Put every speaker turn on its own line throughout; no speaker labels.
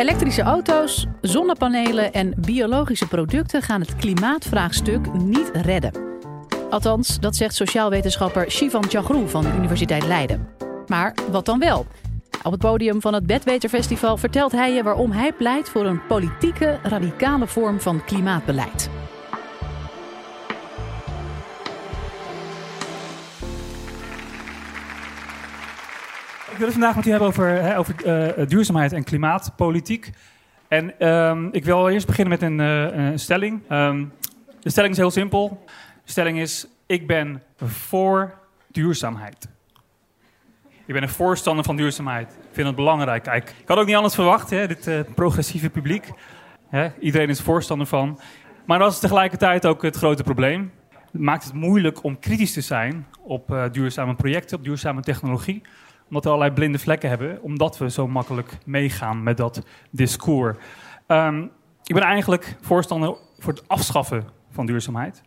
Elektrische auto's, zonnepanelen en biologische producten gaan het klimaatvraagstuk niet redden. Althans, dat zegt sociaalwetenschapper Shivan Chagrou van de Universiteit Leiden. Maar wat dan wel? Op het podium van het Bedweterfestival vertelt hij je waarom hij pleit voor een politieke, radicale vorm van klimaatbeleid.
Wil het vandaag met u hebben over, hè, over uh, duurzaamheid en klimaatpolitiek. En uh, ik wil eerst beginnen met een, een stelling. Um, de stelling is heel simpel. De stelling is: ik ben voor duurzaamheid. Ik ben een voorstander van duurzaamheid. Ik vind het belangrijk. Ik had ook niet anders verwacht, hè, dit uh, progressieve publiek. Hè, iedereen is voorstander van. Maar dat is tegelijkertijd ook het grote probleem. Het maakt het moeilijk om kritisch te zijn op duurzame projecten, op duurzame technologie. Omdat we allerlei blinde vlekken hebben, omdat we zo makkelijk meegaan met dat discours. Um, ik ben eigenlijk voorstander voor het afschaffen van duurzaamheid.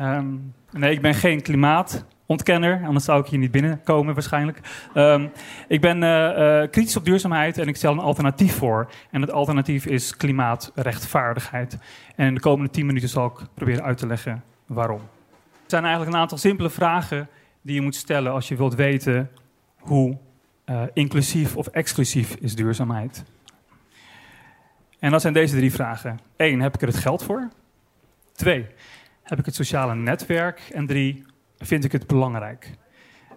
Um, nee, ik ben geen klimaat ontkenner, anders zou ik hier niet binnenkomen waarschijnlijk. Um, ik ben uh, uh, kritisch op duurzaamheid en ik stel een alternatief voor. En het alternatief is klimaatrechtvaardigheid. En in de komende tien minuten zal ik proberen uit te leggen waarom. Er zijn eigenlijk een aantal simpele vragen die je moet stellen als je wilt weten hoe uh, inclusief of exclusief is duurzaamheid. En dat zijn deze drie vragen. Eén, heb ik er het geld voor? Twee, heb ik het sociale netwerk? En drie, vind ik het belangrijk.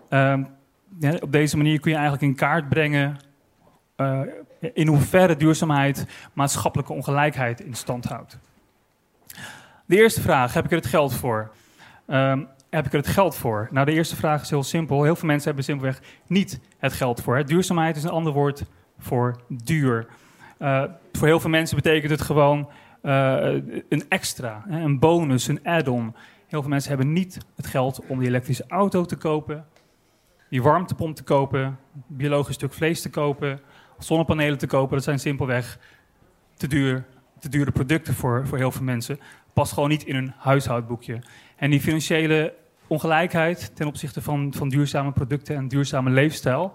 Uh, ja, op deze manier kun je eigenlijk in kaart brengen uh, in hoeverre duurzaamheid maatschappelijke ongelijkheid in stand houdt. De eerste vraag, heb ik er het geld voor? Uh, heb ik er het geld voor? Nou, de eerste vraag is heel simpel. Heel veel mensen hebben simpelweg niet het geld voor. Duurzaamheid is een ander woord voor duur. Uh, voor heel veel mensen betekent het gewoon uh, een extra, een bonus, een add-on. Heel veel mensen hebben niet het geld om die elektrische auto te kopen, die warmtepomp te kopen, biologisch stuk vlees te kopen, zonnepanelen te kopen. Dat zijn simpelweg te, duur, te dure producten voor, voor heel veel mensen. Past gewoon niet in hun huishoudboekje. En die financiële ongelijkheid ten opzichte van, van duurzame producten en duurzame leefstijl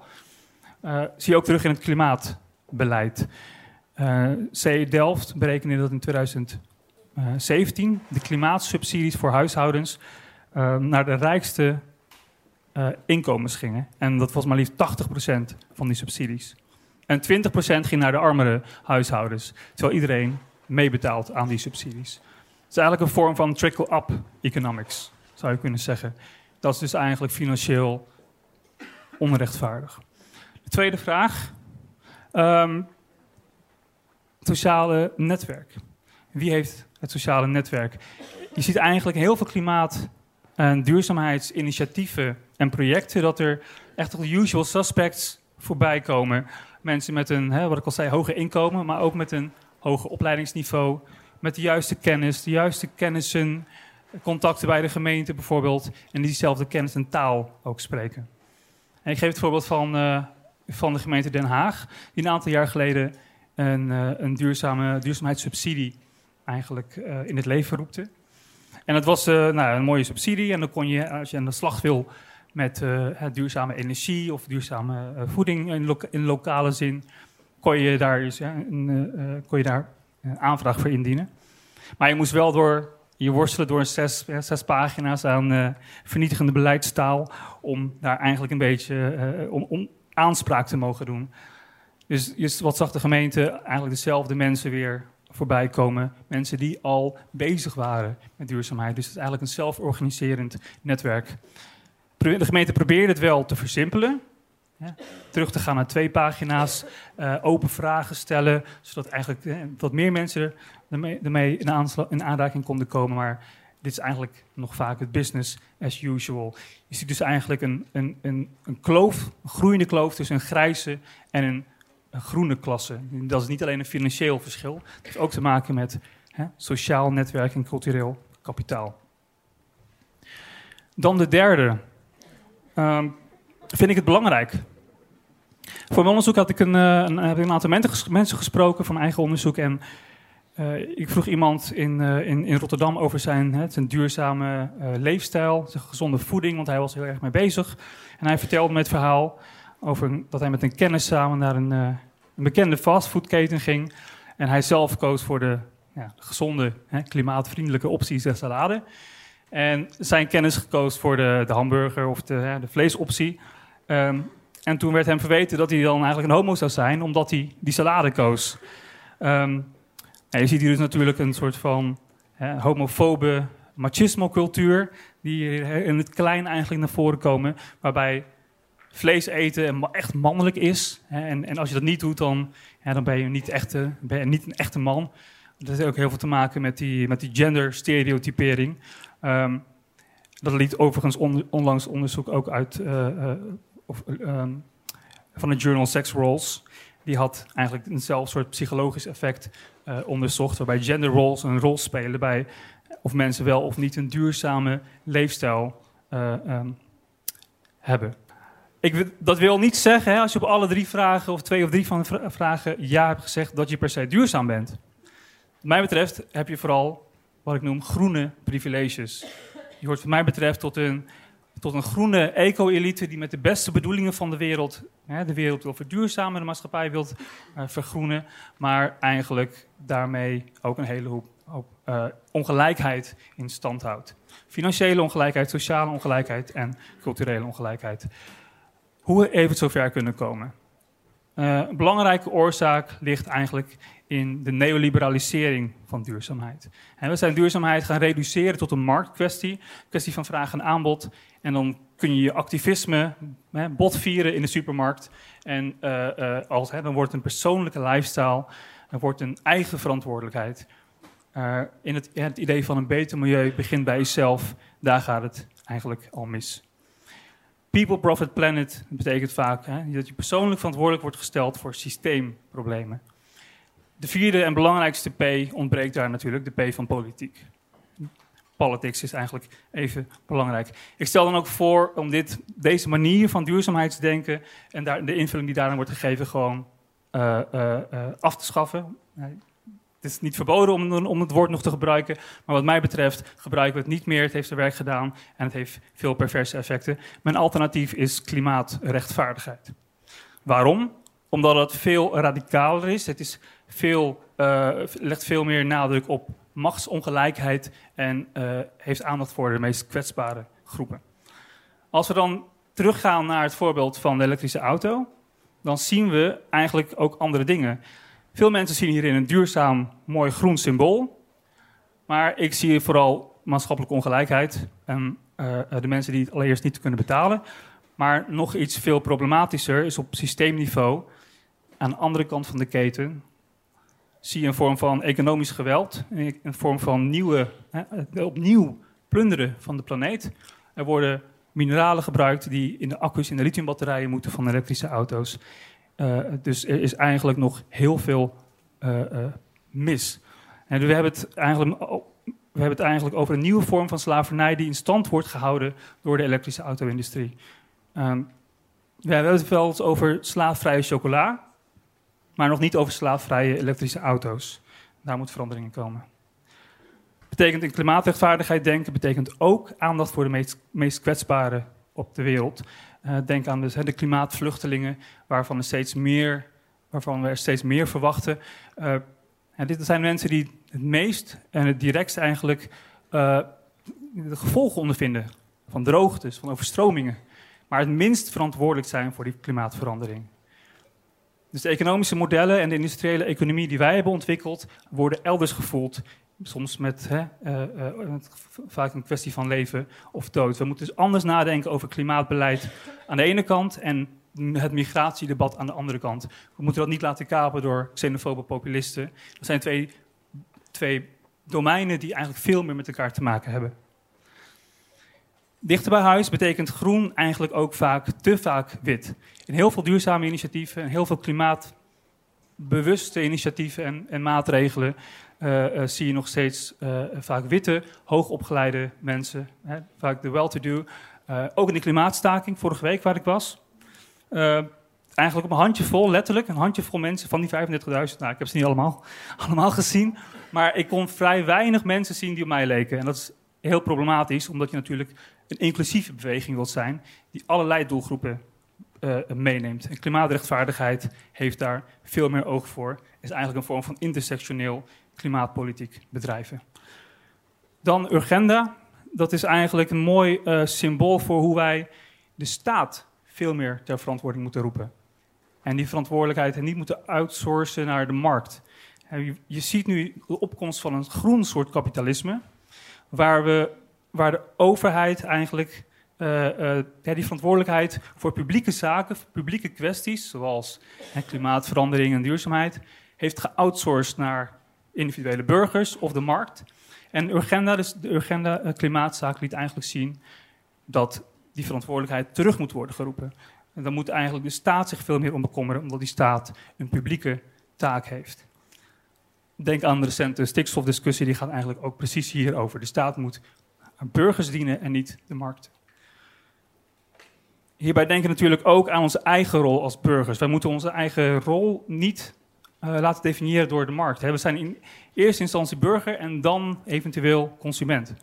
uh, zie je ook terug in het klimaatbeleid. Uh, Delft berekende dat in 2000. 17 de klimaatsubsidies voor huishoudens uh, naar de rijkste inkomens gingen. En dat was maar liefst 80% van die subsidies. En 20% ging naar de armere huishoudens. Terwijl iedereen meebetaalt aan die subsidies. Het is eigenlijk een vorm van trickle-up economics, zou je kunnen zeggen. Dat is dus eigenlijk financieel onrechtvaardig. De tweede vraag. Um, sociale netwerk. Wie heeft het sociale netwerk? Je ziet eigenlijk heel veel klimaat- en duurzaamheidsinitiatieven en projecten dat er echt de usual suspects voorbij komen. Mensen met een, hè, wat ik al zei, hoger inkomen, maar ook met een hoger opleidingsniveau, met de juiste kennis, de juiste kennissen, contacten bij de gemeente bijvoorbeeld, en die diezelfde kennis en taal ook spreken. En ik geef het voorbeeld van, uh, van de gemeente Den Haag, die een aantal jaar geleden een, uh, een duurzame duurzaamheidssubsidie eigenlijk uh, in het leven roepte. En dat was nou, een mooie subsidie. En dan kon je, als je aan de slag wil met duurzame energie of duurzame voeding in, in, lokale zin, kon je daar, dus, een, kon je daar een aanvraag voor indienen. Maar je moest wel door, je worstelen door zes, zes pagina's aan vernietigende beleidstaal om daar eigenlijk een beetje om, om aanspraak te mogen doen. Dus wat zag de gemeente? Eigenlijk dezelfde mensen weer voorbij komen. Mensen die al bezig waren met duurzaamheid. Dus het is eigenlijk een zelforganiserend netwerk. De gemeente probeerde het wel te versimpelen. Ja, terug te gaan naar twee pagina's, uh, open vragen stellen, zodat eigenlijk eh, wat meer mensen ermee, in, in, aanraking konden komen. Maar dit is eigenlijk nog vaak het business as usual. Je ziet dus eigenlijk een, een, een, een kloof, een groeiende kloof tussen een grijze en een groene klasse. Dat is niet alleen een financieel verschil, het heeft ook te maken met hè, sociaal netwerk en cultureel kapitaal. Dan de derde. Um, vind ik het belangrijk. Voor mijn onderzoek had ik een, een, heb ik een aantal mensen gesproken van eigen onderzoek. En uh, ik vroeg iemand in, uh, in, in Rotterdam over zijn, hè, zijn duurzame uh, leefstijl, zijn gezonde voeding, want hij was heel erg mee bezig. En hij vertelde me het verhaal over dat hij met een kennis samen naar een, een bekende fastfoodketen ging. En hij zelf koos voor de ja, gezonde, hè, klimaatvriendelijke optie, de salade. En zijn kennis gekozen voor de, de hamburger of de, hè, de vleesoptie. Ehm, en toen werd hem verweten dat hij dan eigenlijk een homo zou zijn, omdat hij die salade koos. Um, je ziet hier dus natuurlijk een soort van hè, homofobe machismo-cultuur, die in het klein eigenlijk naar voren komen, waarbij vlees eten echt mannelijk is. Hè, en, en, als je dat niet doet, dan, dan ben, je niet ben niet een echte man. Dat heeft ook heel veel te maken met die, met die gender-stereotypering. Um, dat liet overigens onlangs onderzoek ook uit uh, uh, of, um, van het journal Sex Roles. Die had eigenlijk eenzelfde soort psychologisch effect uh, onderzocht, waarbij gender roles een rol spelen bij of mensen wel of niet een duurzame leefstijl um, hebben. Ik, dat wil niet zeggen, hè, als je op alle drie vragen, of twee of drie van de vragen ja hebt gezegd, dat je per se duurzaam bent. Wat mij betreft heb je vooral wat ik noem groene privileges. Je hoort wat mij betreft tot een, tot een groene eco-elite die met de beste bedoelingen van de wereld hè, de wereld wil verduurzamen, de maatschappij wil uh, vergroenen, maar eigenlijk daarmee ook een hele hoop, uh, ongelijkheid in stand houdt. Financiële ongelijkheid, sociale ongelijkheid en culturele ongelijkheid. Hoe we even zover kunnen komen. Uh, een belangrijke oorzaak ligt eigenlijk in de neoliberalisering van duurzaamheid. En we zijn duurzaamheid gaan reduceren tot een marktkwestie, kwestie van vraag en aanbod. En dan kun je je activisme hè, botvieren in de supermarkt. En uh, als, hè, dan wordt een persoonlijke lifestyle, dan wordt een eigen verantwoordelijkheid. Uh, in het, het idee van een beter milieu begint bij jezelf, daar gaat het eigenlijk al mis. People, Profit, Planet betekent vaak hè, dat je persoonlijk verantwoordelijk wordt gesteld voor systeemproblemen. De vierde en belangrijkste P ontbreekt daar natuurlijk, de P van politiek. Politics is eigenlijk even belangrijk. Ik stel dan ook voor om dit, deze manier van duurzaamheidsdenken en daar, de invulling die daarin wordt gegeven gewoon uh, uh, uh, af te schaffen. Het is niet verboden om, om, het woord nog te gebruiken, maar wat mij betreft gebruiken we het niet meer. Het heeft zijn werk gedaan en het heeft veel perverse effecten. Mijn alternatief is klimaatrechtvaardigheid. Waarom? Omdat het veel radicaler is. Het is veel, uh, legt veel meer nadruk op machtsongelijkheid en uh, heeft aandacht voor de meest kwetsbare groepen. Als we dan teruggaan naar het voorbeeld van de elektrische auto, dan zien we eigenlijk ook andere dingen. Veel mensen zien hierin een duurzaam, mooi groen symbool. Maar ik zie vooral maatschappelijke ongelijkheid en uh, de mensen die het allereerst niet kunnen betalen. Maar nog iets veel problematischer is op systeemniveau, aan de andere kant van de keten, zie je een vorm van economisch geweld, een vorm van nieuwe, opnieuw plunderen van de planeet. Er worden mineralen gebruikt die in de accu's in de lithiumbatterijen moeten van elektrische auto's. Uh, dus er is eigenlijk nog heel veel uh, uh, mis. En we hebben, het eigenlijk, we hebben het eigenlijk over een nieuwe vorm van slavernij die in stand wordt gehouden door de elektrische auto-industrie. We hebben het wel eens over slaafvrije chocola maar nog niet over slaafvrije elektrische auto's. Daar moet verandering in komen. Betekent in klimaatrechtvaardigheid denken, betekent ook aandacht voor de meest, meest kwetsbaren op de wereld. Uh, denk aan dus, de klimaatvluchtelingen, waarvan, er steeds meer, waarvan we er steeds meer verwachten. Uh, dit zijn mensen die het meest en het directst eigenlijk uh, de gevolgen ondervinden van droogtes, van overstromingen. Maar het minst verantwoordelijk zijn voor die klimaatverandering. Dus de economische modellen en de industriële economie die wij hebben ontwikkeld, worden elders gevoeld. Soms met hè, uh, uh, vaak een kwestie van leven of dood. We moeten dus anders nadenken over klimaatbeleid aan de ene kant en het migratiedebat aan de andere kant. We moeten dat niet laten kapen door xenofobe populisten. Dat zijn twee, twee domeinen die eigenlijk veel meer met elkaar te maken hebben. Dichter bij huis betekent groen eigenlijk ook vaak te vaak wit. In heel veel duurzame initiatieven en heel veel klimaatbewuste initiatieven en, en maatregelen uh, uh, zie je nog steeds uh, vaak witte, hoogopgeleide mensen, hè, vaak de well-to-do. ook in de klimaatstaking vorige week waar ik was. eigenlijk op een handjevol, letterlijk, een handjevol mensen van die 35.000. Nou, ik heb ze niet allemaal, allemaal gezien. Maar ik kon vrij weinig mensen zien die op mij leken. En dat is heel problematisch, omdat je natuurlijk een inclusieve beweging wilt zijn, die allerlei doelgroepen meeneemt. En klimaatrechtvaardigheid heeft daar veel meer oog voor. Is eigenlijk een vorm van intersectioneel klimaatpolitiek bedrijven. Dan Urgenda. Dat is eigenlijk een mooi symbool voor hoe wij de staat veel meer ter verantwoording moeten roepen. En die verantwoordelijkheid niet moeten outsourcen naar de markt. Je, ziet nu de opkomst van een groen soort kapitalisme, waar, we, waar de overheid eigenlijk uh, uh, die verantwoordelijkheid voor publieke zaken, voor publieke kwesties, zoals klimaatverandering en duurzaamheid, heeft geoutsourced naar individuele burgers of de markt. En Urgenda, dus de Urgenda uh, Klimaatzaak liet eigenlijk zien dat die verantwoordelijkheid terug moet worden geroepen. En dan moet eigenlijk de staat zich veel meer om bekommeren, omdat die staat een publieke taak heeft. Denk aan de recente stikstofdiscussie, die gaat eigenlijk ook precies hierover. De staat moet burgers dienen en niet de markt. Hierbij denken we natuurlijk ook aan onze eigen rol als burgers. Wij moeten onze eigen rol niet uh, laten definiëren door de markt. We zijn in eerste instantie burger en dan eventueel consument.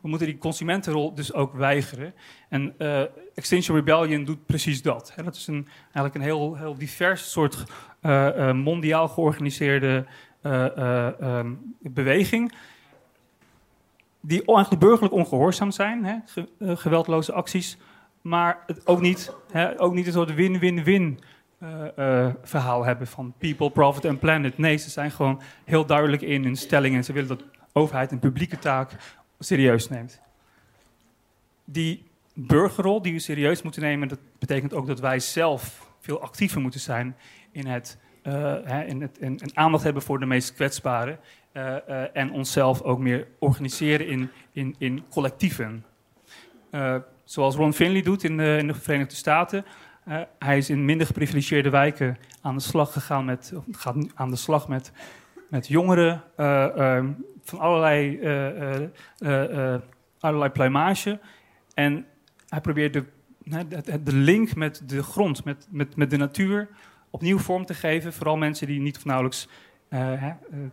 We moeten die consumentenrol dus ook weigeren. En uh, Extinction Rebellion doet precies dat. Dat is een, eigenlijk een heel, heel divers soort uh, mondiaal georganiseerde um, beweging. Die eigenlijk burgerlijk ongehoorzaam zijn, hè? geweldloze acties. Maar het ook niet, hè, ook niet een soort win-win-win verhaal hebben van people, profit en planet. Nee, ze zijn gewoon heel duidelijk in hun stellingen. Ze willen dat overheid een publieke taak serieus neemt. Die burgerrol die we serieus moeten nemen, dat betekent ook dat wij zelf veel actiever moeten zijn in het, uh, in het in, in aandacht hebben voor de meest kwetsbaren. Uh, uh, en onszelf ook meer organiseren in, in, in collectieven. zoals Ron Finley doet in de, de Verenigde Staten. hij is in minder geprivilegeerde wijken aan de slag gegaan met, gaat aan de slag met, met jongeren ehm, van allerlei, allerlei pluimage. En hij probeert de, de link met de grond, met, met, met de natuur, opnieuw vorm te geven. Vooral mensen die niet of nauwelijks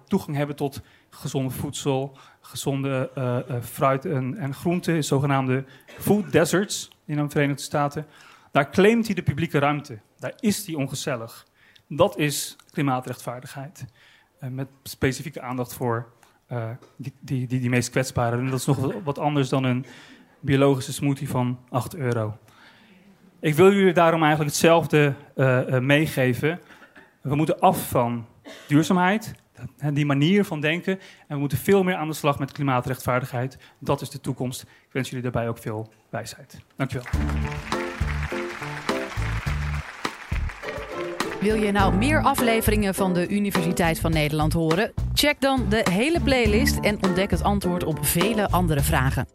toegang hebben tot gezonde voedsel, gezonde fruit en, en groenten, zogenaamde food deserts in de Verenigde Staten. Daar claimt hij de publieke ruimte. Daar is hij ongezellig. Dat is klimaatrechtvaardigheid. met specifieke aandacht voor die, die, die, die meest kwetsbare. En dat is nog wat anders dan een biologische smoothie van 8 euro. Ik wil jullie daarom eigenlijk hetzelfde uh, uh, meegeven. We moeten af van duurzaamheid, die manier van denken. En we moeten veel meer aan de slag met klimaatrechtvaardigheid. Dat is de toekomst. Ik wens jullie daarbij ook veel wijsheid. Dankjewel.
Wil je nou meer afleveringen van de Universiteit van Nederland horen? Check dan de hele playlist en ontdek het antwoord op vele andere vragen.